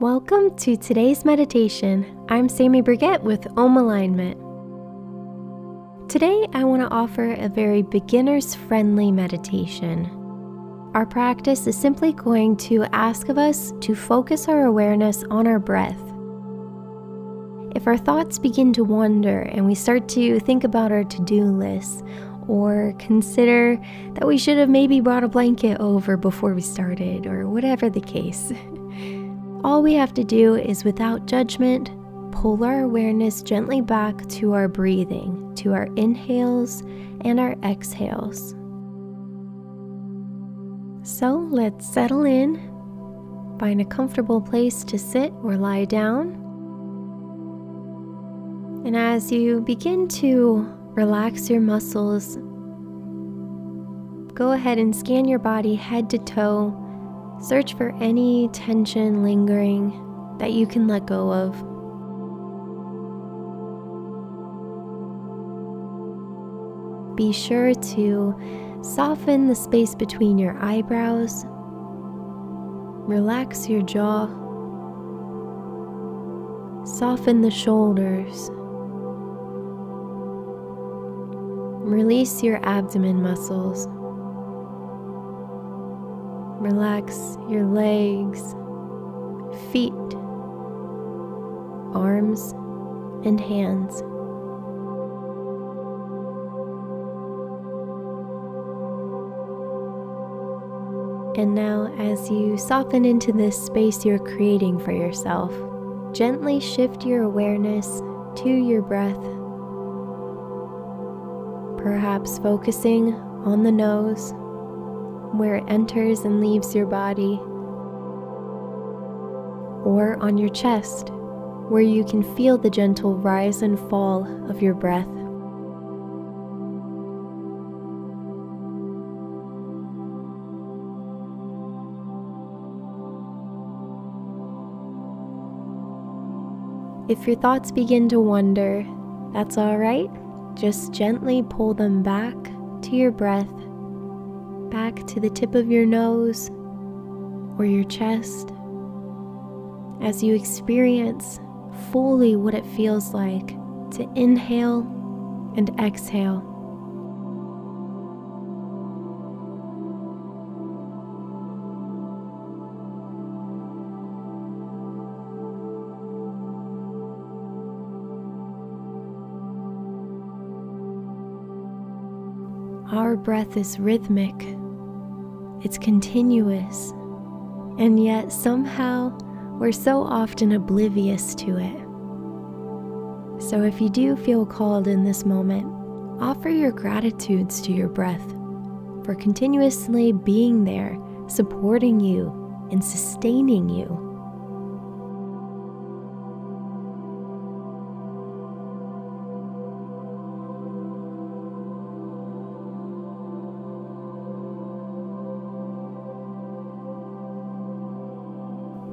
Welcome to today's meditation. I'm Sammy Brigette with Om Alignment. Today, I want to offer a very beginner's friendly meditation. Our practice is simply going to ask of us to focus our awareness on our breath. If our thoughts begin to wander and we start to think about our to do list or consider that we should have maybe brought a blanket over before we started, or whatever the case. All we have to do is, without judgment, pull our awareness gently back to our breathing, to our inhales and our exhales. So let's settle in, find a comfortable place to sit or lie down. And as you begin to Relax your muscles. Go ahead and scan your body head to toe. Search for any tension lingering that you can let go of. Be sure to soften the space between your eyebrows. Relax your jaw. Soften the shoulders. Release your abdomen muscles. Relax your legs, feet, arms, and hands. And now, as you soften into this space you're creating for yourself, gently shift your awareness to your breath perhaps focusing on the nose, where it enters and leaves your body, or on your chest, where you can feel the gentle rise and fall of your breath. If your thoughts begin to wander, that's all right. Just gently pull them back to your breath, back to the tip of your nose or your chest as you experience fully what it feels like to inhale and exhale. Our breath is rhythmic, it's continuous, and yet somehow we're so often oblivious to it. So if you do feel called in this moment, offer your gratitudes to your breath for continuously being there, supporting you, and sustaining you.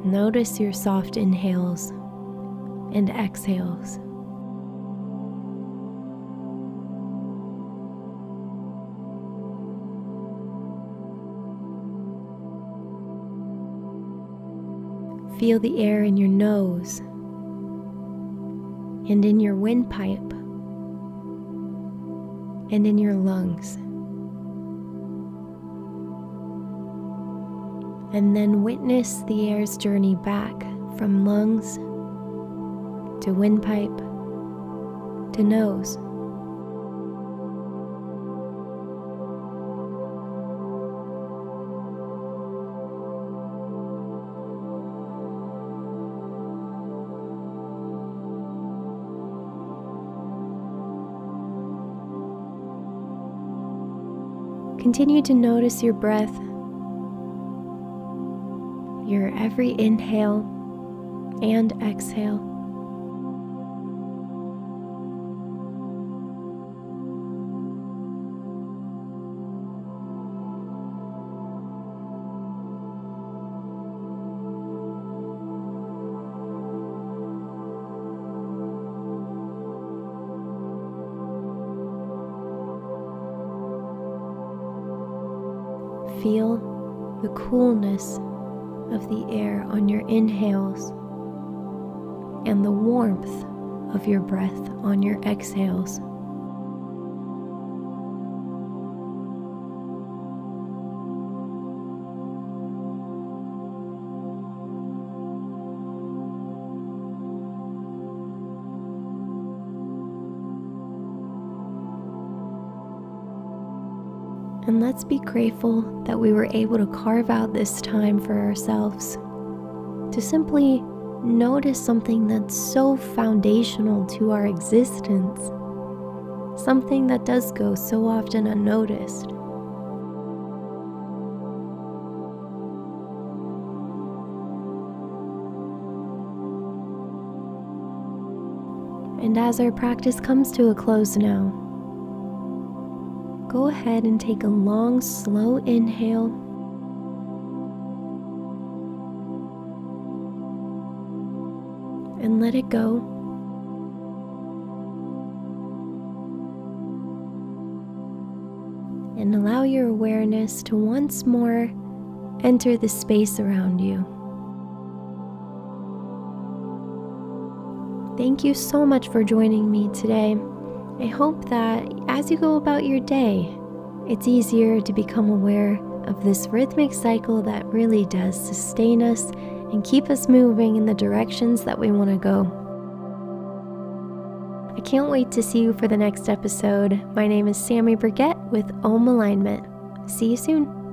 Notice your soft inhales and exhales. Feel the air in your nose and in your windpipe and in your lungs. And then witness the air's journey back from lungs to windpipe to nose. Continue to notice your breath your every inhale and exhale. Feel the coolness of the air on your inhales and the warmth of your breath on your exhales. And let's be grateful that we were able to carve out this time for ourselves to simply notice something that's so foundational to our existence, something that does go so often unnoticed. And as our practice comes to a close now, go ahead and take a long, slow inhale. And let it go. And allow your awareness to once more enter the space around you. Thank you so much for joining me today. I hope that as you go about your day, it's easier to become aware of this rhythmic cycle that really does sustain us and keep us moving in the directions that we want to go. I can't wait to see you for the next episode. My name is Sammy Burgett with Om Alignment. See you soon.